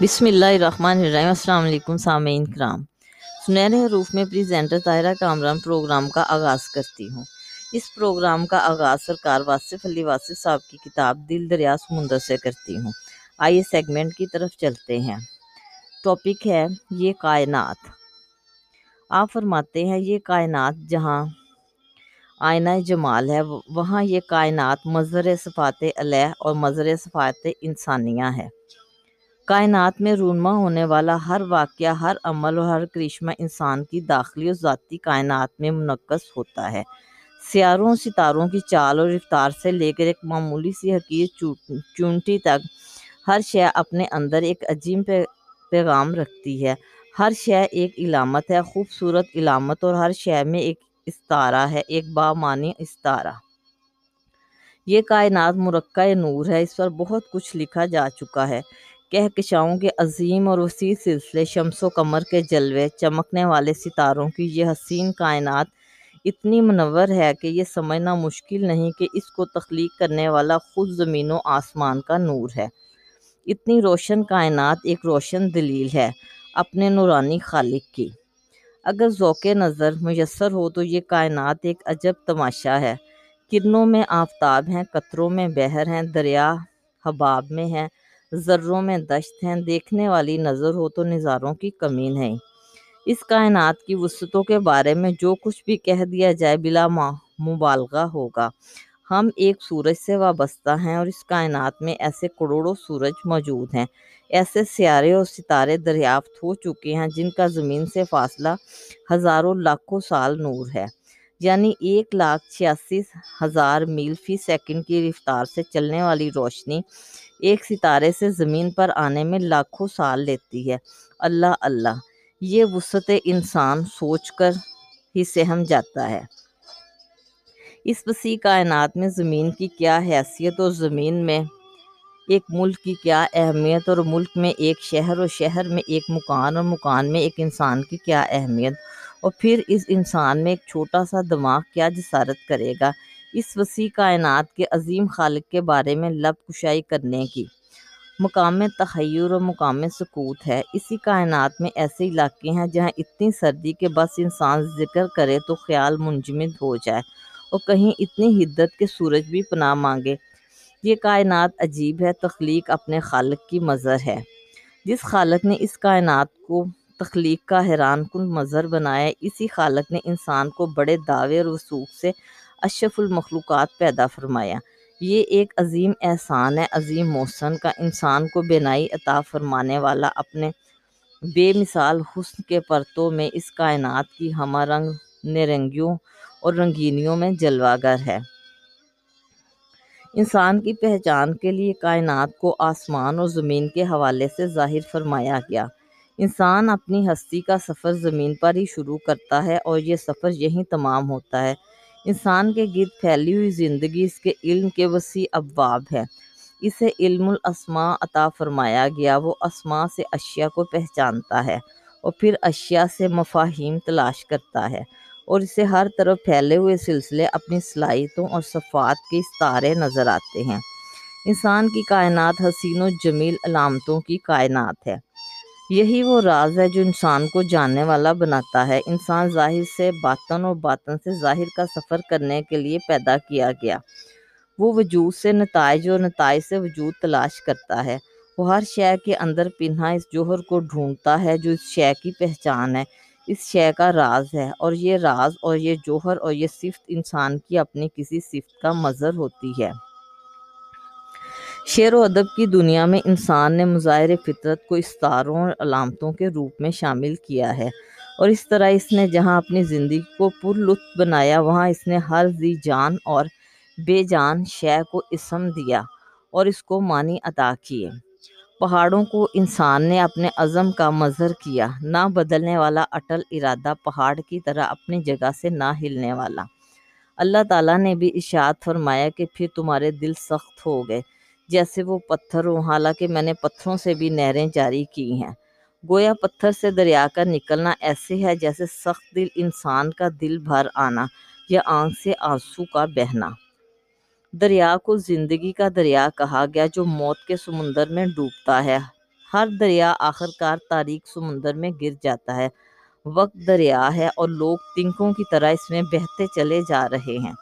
بسم اللہ الرحمن الرحیم السلام علیکم سامعین کرام سنہرے حروف میں پریزنٹر طاہرہ کامران پروگرام کا آغاز کرتی ہوں اس پروگرام کا آغاز سرکار واصف علی واصف صاحب کی کتاب دل دریا سمندر سے کرتی ہوں آئیے سیگمنٹ کی طرف چلتے ہیں ٹاپک ہے یہ کائنات آپ فرماتے ہیں یہ کائنات جہاں آئینہ جمال ہے وہاں یہ کائنات مظہر صفات علیہ اور مظہر صفات انسانیہ ہے کائنات میں رونما ہونے والا ہر واقعہ، ہر عمل اور ہر کرشمہ انسان کی داخلی اور ذاتی کائنات میں منعقد ہوتا ہے۔ سیاروں، ستاروں کی چال اور رفتار سے لے کر ایک معمولی سی حقیق چونٹی تک، ہر شے اپنے اندر ایک عجیم پیغام رکھتی ہے۔ ہر شے ایک علامت ہے، خوبصورت علامت اور ہر شے میں ایک استارہ ہے، ایک بامانی استارہ یہ کائنات مرکہ نور ہے، اس پر بہت کچھ لکھا جا چکا ہے۔ کہکشاؤں کے عظیم اور وسیع سلسلے شمس و قمر کے جلوے چمکنے والے ستاروں کی یہ حسین کائنات اتنی منور ہے کہ یہ سمجھنا مشکل نہیں کہ اس کو تخلیق کرنے والا خود زمین و آسمان کا نور ہے۔ اتنی روشن کائنات ایک روشن دلیل ہے اپنے نورانی خالق کی۔ اگر ذوق نظر میسر ہو تو یہ کائنات ایک عجب تماشا ہے۔ کرنوں میں آفتاب ہیں، قطروں میں بحر ہیں، دریا حباب میں ہیں۔ ذروں میں دشت ہیں، دیکھنے والی نظر ہو تو نظاروں کی کمی نہیں اس کائنات کی وسطوں کے بارے میں جو کچھ بھی کہہ دیا جائے بلا مبالغہ ہوگا۔ ہم ایک سورج سے وابستہ ہیں اور اس کائنات میں ایسے کروڑوں سورج موجود ہیں۔ ایسے سیارے اور ستارے دریافت ہو چکے ہیں جن کا زمین سے فاصلہ ہزاروں لاکھوں سال نور ہے۔ یعنی ایک لاکھ چھیاسی ہزار میل فی سیکنڈ کی رفتار سے چلنے والی روشنی ایک ستارے سے زمین پر آنے میں لاکھوں سال لیتی ہے۔ اللہ اللہ، یہ وسعت انسان سوچ کر ہی سہم جاتا ہے۔ اس وسیع کائنات میں زمین کی کیا حیثیت اور زمین میں ایک ملک کی کیا اہمیت اور ملک میں ایک شہر اور شہر میں ایک مکان اور مکان میں ایک انسان کی کیا اہمیت؟ اور پھر اس انسان میں ایک چھوٹا سا دماغ کیا جسارت کرے گا؟ اس وسیع کائنات کے عظیم خالق کے بارے میں لب کشائی کرنے کی۔ مقام تخیر اور مقام سکوت ہے۔ اسی کائنات میں ایسے علاقے ہیں جہاں اتنی سردی کے بس انسان ذکر کرے تو خیال منجمد ہو جائے اور کہیں اتنی حدت کے سورج بھی پناہ مانگے۔ یہ کائنات عجیب ہے، تخلیق اپنے خالق کی مظہر ہے۔ جس خالق نے اس کائنات کو تخلیق کا حیران کن مظہر بنایا اسی خالق نے انسان کو بڑے دعوے اور وسوخ سے اشرف المخلوقات پیدا فرمایا۔ یہ ایک عظیم احسان ہے، عظیم موسن کا انسان کو بینائی عطا فرمانے والا اپنے بے مثال حسن کے پرتوں میں اس کائنات کی ہمہ رنگ نرنگیوں اور رنگینیوں میں جلوہ گر ہے۔ انسان کی پہچان کے لیے کائنات کو آسمان اور زمین کے حوالے سے ظاہر فرمایا گیا۔ انسان اپنی ہستی کا سفر زمین پر ہی شروع کرتا ہے اور یہ سفر یہیں تمام ہوتا ہے۔ انسان کے گرد پھیلی ہوئی زندگی اس کے علم کے وسیع ابواب ہے اسے علم الاسماء عطا فرمایا گیا، وہ اسماء سے اشیاء کو پہچانتا ہے اور پھر اشیاء سے مفاہیم تلاش کرتا ہے اور اسے ہر طرف پھیلے ہوئے سلسلے اپنی صلاحیتوں اور صفات کے استارے نظر آتے ہیں۔ انسان کی کائنات حسین و جمیل علامتوں کی کائنات ہے۔ یہی وہ راز ہے جو انسان کو جاننے والا بناتا ہے۔ انسان ظاہر سے باطن اور باطن سے ظاہر کا سفر کرنے کے لیے پیدا کیا گیا۔ وہ وجود سے نتائج اور نتائج سے وجود تلاش کرتا ہے۔ وہ ہر شے کے اندر پنہا اس جوہر کو ڈھونڈتا ہے جو اس شے کی پہچان ہے۔ اس شے کا راز ہے اور یہ راز اور یہ جوہر اور یہ صفت انسان کی اپنی کسی صفت کا مظہر ہوتی ہے۔ شعر و ادب کی دنیا میں انسان نے مظاہر فطرت کو استاروں اور علامتوں کے روپ میں شامل کیا ہے۔ اور اس طرح اس نے جہاں اپنی زندگی کو پر لطف بنایا، وہاں اس نے ہر ذی جان اور بے جان شے کو اسم دیا اور اس کو معنی عطا کیے۔ پہاڑوں کو انسان نے اپنے عزم کا مظہر کیا، نہ بدلنے والا اٹل ارادہ پہاڑ کی طرح اپنی جگہ سے نہ ہلنے والا۔ اللہ تعالیٰ نے بھی اشاعت فرمایا کہ پھر تمہارے دل سخت ہو گئے۔ جیسے وہ پتھر ہوں۔ حالانکہ میں نے پتھروں سے بھی نہریں جاری کی ہیں۔ گویا پتھر سے دریا کا نکلنا ایسے ہے جیسے سخت دل انسان کا دل بھر آنا یا آنکھ سے آنسو کا بہنا۔ دریا کو زندگی کا دریا کہا گیا جو موت کے سمندر میں ڈوبتا ہے۔ ہر دریا آخرکار تاریک سمندر میں گر جاتا ہے۔ وقت دریا ہے اور لوگ تنکوں کی طرح اس میں بہتے چلے جا رہے ہیں۔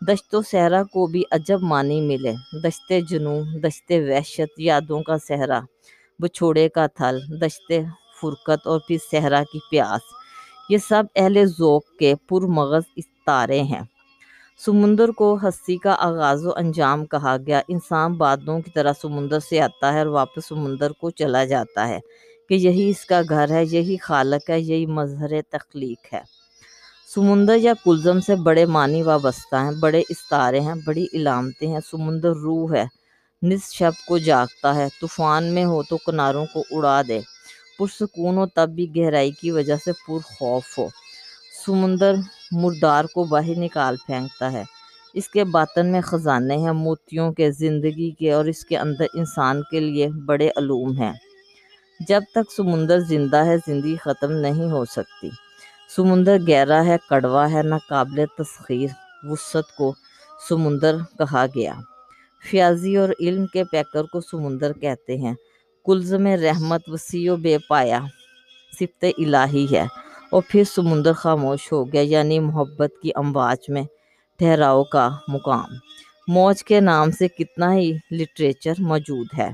دشت و صحرا کو بھی عجب معنی ملے۔ دشت جنوں دشت وحشت، یادوں کا صحرا، بچھوڑے کا تھل دشت فرقت اور پھر صحرا کی پیاس۔ یہ سب اہل ذوق کے پرمغز استارے ہیں۔ سمندر کو ہستی کا آغاز و انجام کہا گیا۔ انسان بادلوں کی طرح سمندر سے آتا ہے اور واپس سمندر کو چلا جاتا ہے۔ کہ یہی اس کا گھر ہے، یہی خالق ہے، یہی مظہر تخلیق ہے۔ سمندر یا کلزم سے بڑے معنی وابستہ ہیں، بڑے استارے ہیں، بڑی علامتیں ہیں، سمندر روح ہے، نصف شب کو جاگتا ہے، طوفان میں ہو تو کناروں کو اڑا دے، پرسکون ہو تب بھی گہرائی کی وجہ سے پر خوف ہو۔ سمندر مردار کو باہر نکال پھینکتا ہے۔ اس کے باطن میں خزانے ہیں، موتیوں کے، زندگی کے اور اس کے اندر انسان کے لیے بڑے علوم ہیں۔ جب تک سمندر زندہ ہے، زندگی ختم نہیں ہو سکتی۔ سمندر گہرا ہے، کڑوا ہے، نہ قابل تسخیر، وسعت کو سمندر کہا گیا۔ فیاضی اور علم کے پیکر کو سمندر کہتے ہیں۔ کلزم رحمت وسیع و بے پایا صفت الہی ہے۔ اور پھر سمندر خاموش ہو گیا یعنی محبت کی امواج میں ٹھہراؤ کا مقام۔ موج کے نام سے کتنا ہی لٹریچر موجود ہے۔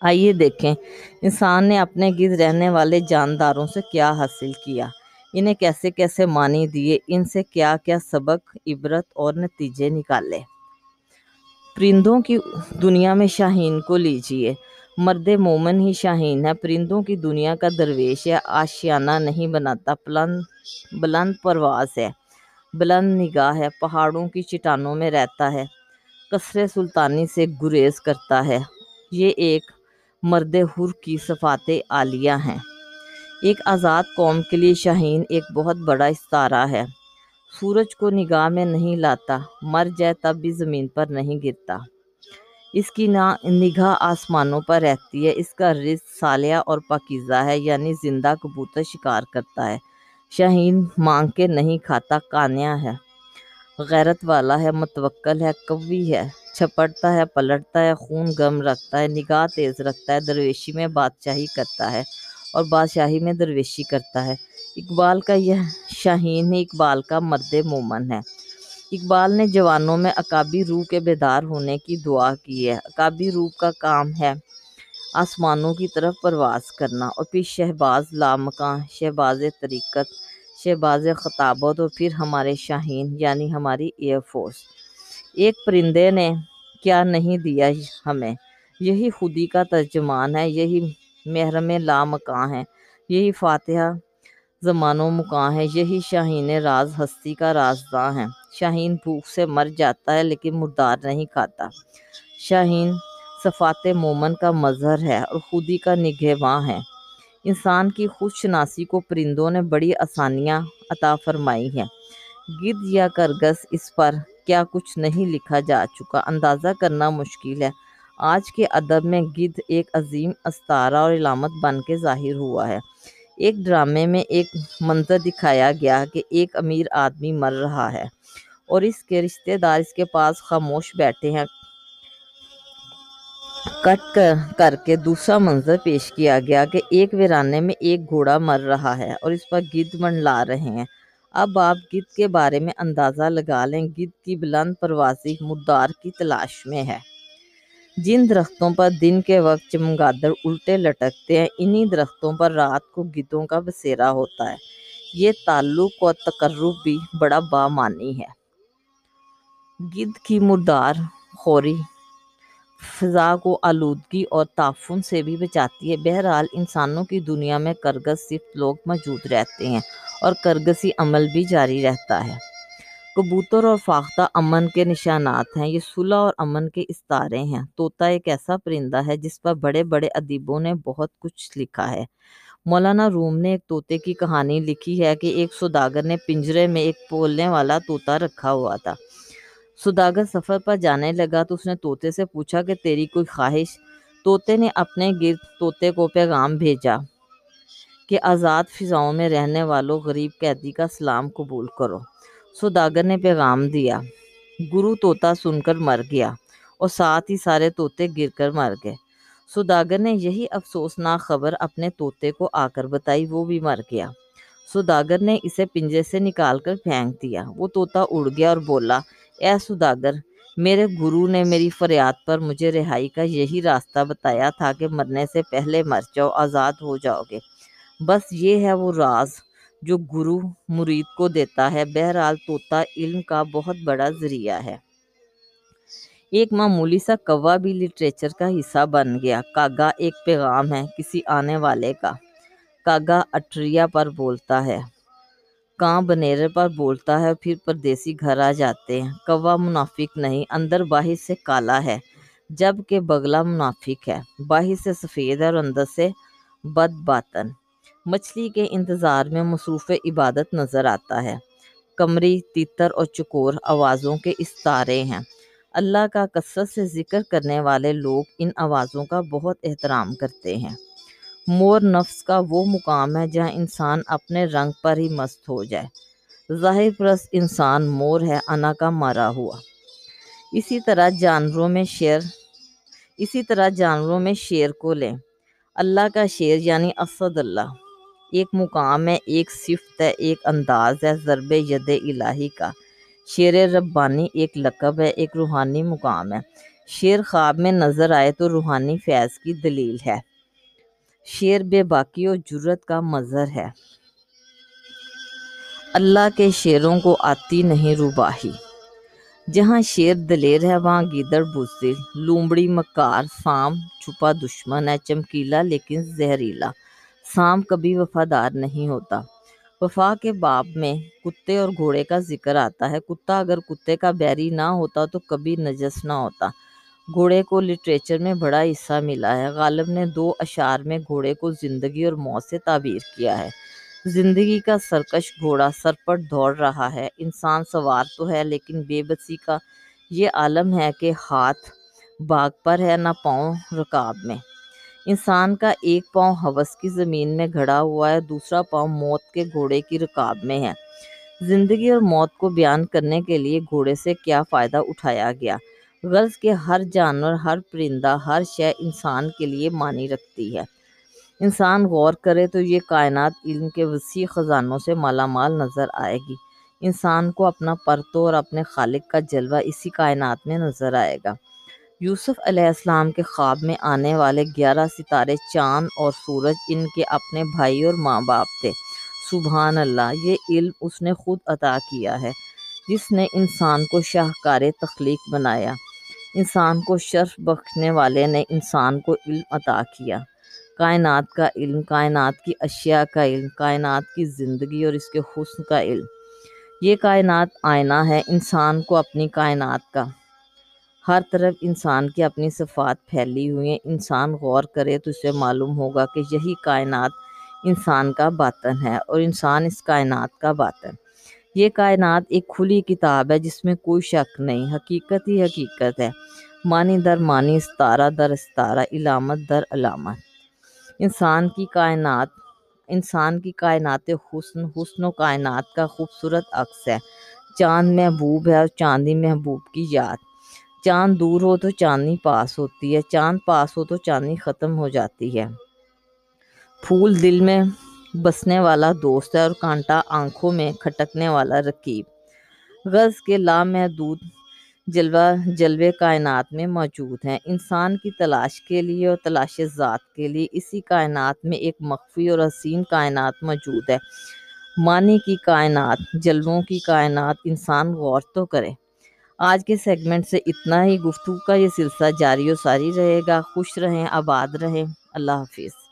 آئیے دیکھیں انسان نے اپنے گرد رہنے والے جانداروں سے کیا حاصل کیا۔ انہیں کیسے کیسے معنی دیے، ان سے کیا کیا سبق، عبرت اور نتیجے نکالے۔ پرندوں کی دنیا میں شاہین کو لیجیے مرد مومن ہی شاہین ہے، پرندوں کی دنیا کا درویش ہے آشیانہ نہیں بناتا بلند بلند پرواز ہے۔ بلند نگاہ ہے، پہاڑوں کی چٹانوں میں رہتا ہے۔ قصر سلطانی سے گریز کرتا ہے۔ یہ ایک مرد حر کی صفات عالیہ ہیں۔ ایک آزاد قوم کے لیے شاہین ایک بہت بڑا استارہ ہے۔ سورج کو نگاہ میں نہیں لاتا، مر جائے تب بھی زمین پر نہیں گرتا۔ اس کی نگاہ آسمانوں پر رہتی ہے، اس کا رزق سالیہ اور پاکیزہ ہے یعنی زندہ کبوتر شکار کرتا ہے۔ شاہین مانگ کے نہیں کھاتا کانیا ہے۔ غیرت والا ہے، متوکل ہے، قوی ہے۔ چھپڑتا ہے، پلٹتا ہے، خون گم رکھتا ہے، نگاہ تیز رکھتا ہے، درویشی میں بادشاہی کرتا ہے۔ اور بادشاہی میں درویشی کرتا ہے۔ اقبال کا یہ شاہین ہی اقبال کا مرد مومن ہے۔ اقبال نے جوانوں میں اکابی روح کے بیدار ہونے کی دعا کی ہے۔ اکابی روح کا کام ہے آسمانوں کی طرف پرواز کرنا اور پھر شہباز لامکاں شہباز طریقت، شہباز خطابت اور پھر ہمارے شاہین یعنی ہماری ایئر فورس۔ ایک پرندے نے کیا نہیں دیا ہمیں؟ یہی خودی کا ترجمان ہے، یہی محرم لامکاں ہے یہی فاتحہ زمان و مکاں ہے یہی شاہین راز ہستی کا رازداں ہے شاہین بھوک سے مر جاتا ہے لیکن مردار نہیں کھاتا۔ شاہین صفات مومن کا مظہر ہے اور خودی کا نگہباں ہے۔ انسان کی خود شناسی کو پرندوں نے بڑی آسانیاں عطا فرمائی ہیں۔ گدھ یا کرگس، اس پر کیا کچھ نہیں لکھا جا چکا۔ اندازہ کرنا مشکل ہے۔ آج کے ادب میں گدھ ایک عظیم استارہ اور علامت بن کے ظاہر ہوا ہے۔ ایک ڈرامے میں ایک منظر دکھایا گیا کہ ایک امیر آدمی مر رہا ہے اور اس کے رشتہ دار اس کے پاس خاموش بیٹھے ہیں۔ کٹ کر کے دوسرا منظر پیش کیا گیا کہ ایک ویرانے میں ایک گھوڑا مر رہا ہے اور اس پر گدھ منڈلا رہے ہیں۔ اب آپ گدھ کے بارے میں اندازہ لگا لیں۔ گدھ کی بلند پروازی مردار کی تلاش میں ہے۔ جن درختوں پر دن کے وقت چمگادڑ الٹے لٹکتے ہیں، انہی درختوں پر رات کو گدھوں کا بسیرا ہوتا ہے۔ یہ تعلق اور تقرب بھی بڑا بامعنی ہے۔ گدھ کی مردار خوری فضا کو آلودگی اور تعفن سے بھی بچاتی ہے۔ بہرحال، انسانوں کی دنیا میں کرگس صرف لوگ موجود رہتے ہیں اور کرگسی عمل بھی جاری رہتا ہے۔ کبوتر اور فاختہ امن کے نشانات ہیں، یہ صلح اور امن کے استارے ہیں۔ طوطا ایک ایسا پرندہ ہے جس پر بڑے بڑے ادیبوں نے بہت کچھ لکھا ہے۔ مولانا روم نے ایک طوطے کی کہانی لکھی ہے کہ ایک سوداگر نے پنجرے میں ایک بولنے والا طوطا رکھا ہوا تھا۔ سوداگر سفر پر جانے لگا تو اس نے طوطے سے پوچھا کہ تیری کوئی خواہش؟ طوطے نے اپنے گرد طوطے کو پیغام بھیجا کہ آزاد فضاؤں میں رہنے والوں غریب قیدی کا سلام قبول کرو۔ سوداگر نے پیغام دیا۔ گرو طوطا سن کر مر گیا اور ساتھ ہی سارے طوطے گر کر مر گئے۔ سوداگر نے یہی افسوسناک خبر اپنے طوطے کو آ کر بتائی، وہ بھی مر گیا۔ سوداگر نے اسے پنجے سے نکال کر پھینک دیا۔ وہ طوطا اڑ گیا اور بولا، اے سوداگر، میرے گرو نے میری فریاد پر مجھے رہائی کا یہی راستہ بتایا تھا کہ مرنے سے پہلے مر جاؤ، آزاد ہو جاؤ گے۔ بس یہ ہے وہ راز۔ جو گرو مرید کو دیتا ہے، بہرحال طوطا علم کا بہت بڑا ذریعہ ہے۔ ایک معمولی سا کوا بھی لٹریچر کا حصہ بن گیا۔ کاگا ایک پیغام ہے کسی آنے والے کا۔ کاگا اٹریا پر بولتا ہے۔ کاں بنیرے پر بولتا ہے، پھر پردیسی گھر آ جاتے ہیں۔ کوا منافق نہیں، اندر باہر سے کالا ہے۔ جبکہ بگلا منافق ہے۔ باہر سے سفید ہے اور اندر سے بد باطن۔ مچھلی کے انتظار میں مصروف عبادت نظر آتا ہے۔ کمری تیتر اور چکور آوازوں کے استارے ہیں۔ اللہ کا کثرت سے ذکر کرنے والے لوگ ان آوازوں کا بہت احترام کرتے ہیں۔ مور نفس کا وہ مقام ہے جہاں انسان اپنے رنگ پر ہی مست ہو جائے۔ ظاہر پرست انسان مور ہے، انا کا مارا ہوا۔ اسی طرح جانوروں میں شیر، اسی طرح جانوروں میں شیر کو لیں۔ اللہ کا شیر یعنی اسد اللہ۔ ایک مقام ہے، ایک صفت ہے، ایک انداز ہے، ضرب ید الہی کا۔ شیر ربانی ایک لقب ہے، ایک روحانی مقام ہے۔ شیر خواب میں نظر آئے تو روحانی فیض کی دلیل ہے۔ شیر بے باقی و جرت کا مظہر ہے۔ اللہ کے شیروں کو آتی نہیں روباہی جہاں شیر دلیر ہے، وہاں گیدڑ بزدل لومڑی مکار سام چھپا دشمن ہے، چمکیلا لیکن زہریلا۔ سام کبھی وفادار نہیں ہوتا۔ وفا کے باب میں کتے اور گھوڑے کا ذکر آتا ہے۔ کتا اگر کتے کا بیری نہ ہوتا تو کبھی نجس نہ ہوتا۔ گھوڑے کو لٹریچر میں بڑا حصہ ملا ہے۔ غالب نے دو اشعار میں گھوڑے کو زندگی اور موت سے تعبیر کیا ہے۔ زندگی کا سرکش گھوڑا سرپٹ دوڑ رہا ہے۔ انسان سوار تو ہے لیکن بے بسی کا یہ عالم ہے کہ ہاتھ باغ پر ہے نہ پاؤں رکاب میں۔ انسان کا ایک پاؤں حوث کی زمین میں گھڑا ہوا ہے، دوسرا پاؤں موت کے گھوڑے کی رکاب میں ہے۔ زندگی اور موت کو بیان کرنے کے لیے گھوڑے سے کیا فائدہ اٹھایا گیا؟ غرض کہ ہر جانور، ہر پرندہ، ہر شے انسان کے لیے معنی رکھتی ہے۔ انسان غور کرے تو یہ کائنات علم کے وسیع خزانوں سے مالا مال نظر آئے گی۔ انسان کو اپنا پرتو اور اپنے خالق کا جلوہ اسی کائنات میں نظر آئے گا۔ یوسف علیہ السلام کے خواب میں آنے والے گیارہ ستارے چاند اور سورج ان کے اپنے بھائی اور ماں باپ تھے۔ سبحان اللہ، یہ علم اس نے خود عطا کیا ہے، جس نے انسان کو شاہکار تخلیق بنایا۔ انسان کو شرف بخشنے والے نے انسان کو علم عطا کیا۔ کائنات کا علم، کائنات کی اشیاء کا علم، کائنات کی زندگی اور اس کے حسن کا علم۔ یہ کائنات آئینہ ہے انسان کو اپنی کائنات کا۔ ہر طرف انسان کی اپنی صفات پھیلی ہوئی ہیں۔ انسان غور کرے تو اسے معلوم ہوگا کہ یہی کائنات انسان کا باطن ہے اور انسان اس کائنات کا باطن۔ یہ کائنات ایک کھلی کتاب ہے جس میں کوئی شک نہیں، حقیقت ہی حقیقت ہے۔ معنی در معنی استارہ در استارہ علامت در علامت۔ انسان کی کائنات، انسان کی کائنات حسن حسن و کائنات کا خوبصورت عکس ہے۔ چاند محبوب ہے اور چاندی محبوب کی یاد۔ چاند دور ہو تو چاندنی پاس ہوتی ہے، چاند پاس ہو تو چاندنی ختم ہو جاتی ہے۔ پھول دل میں بسنے والا دوست ہے اور کانٹا آنکھوں میں کھٹکنے والا رکیب غرض کے لامحدود جلوہ، جلوے کائنات میں موجود ہیں۔ انسان کی تلاش کے لیے اور تلاش ذات کے لیے اسی کائنات میں ایک مخفی اور حسین کائنات موجود ہے۔ معنی کی کائنات، جلووں کی کائنات، انسان غور تو کرے۔ آج کے سیگمنٹ سے اتنا ہی گفتگو کا یہ سلسلہ جاری و ساری رہے گا۔ خوش رہیں، آباد رہیں۔ اللہ حافظ۔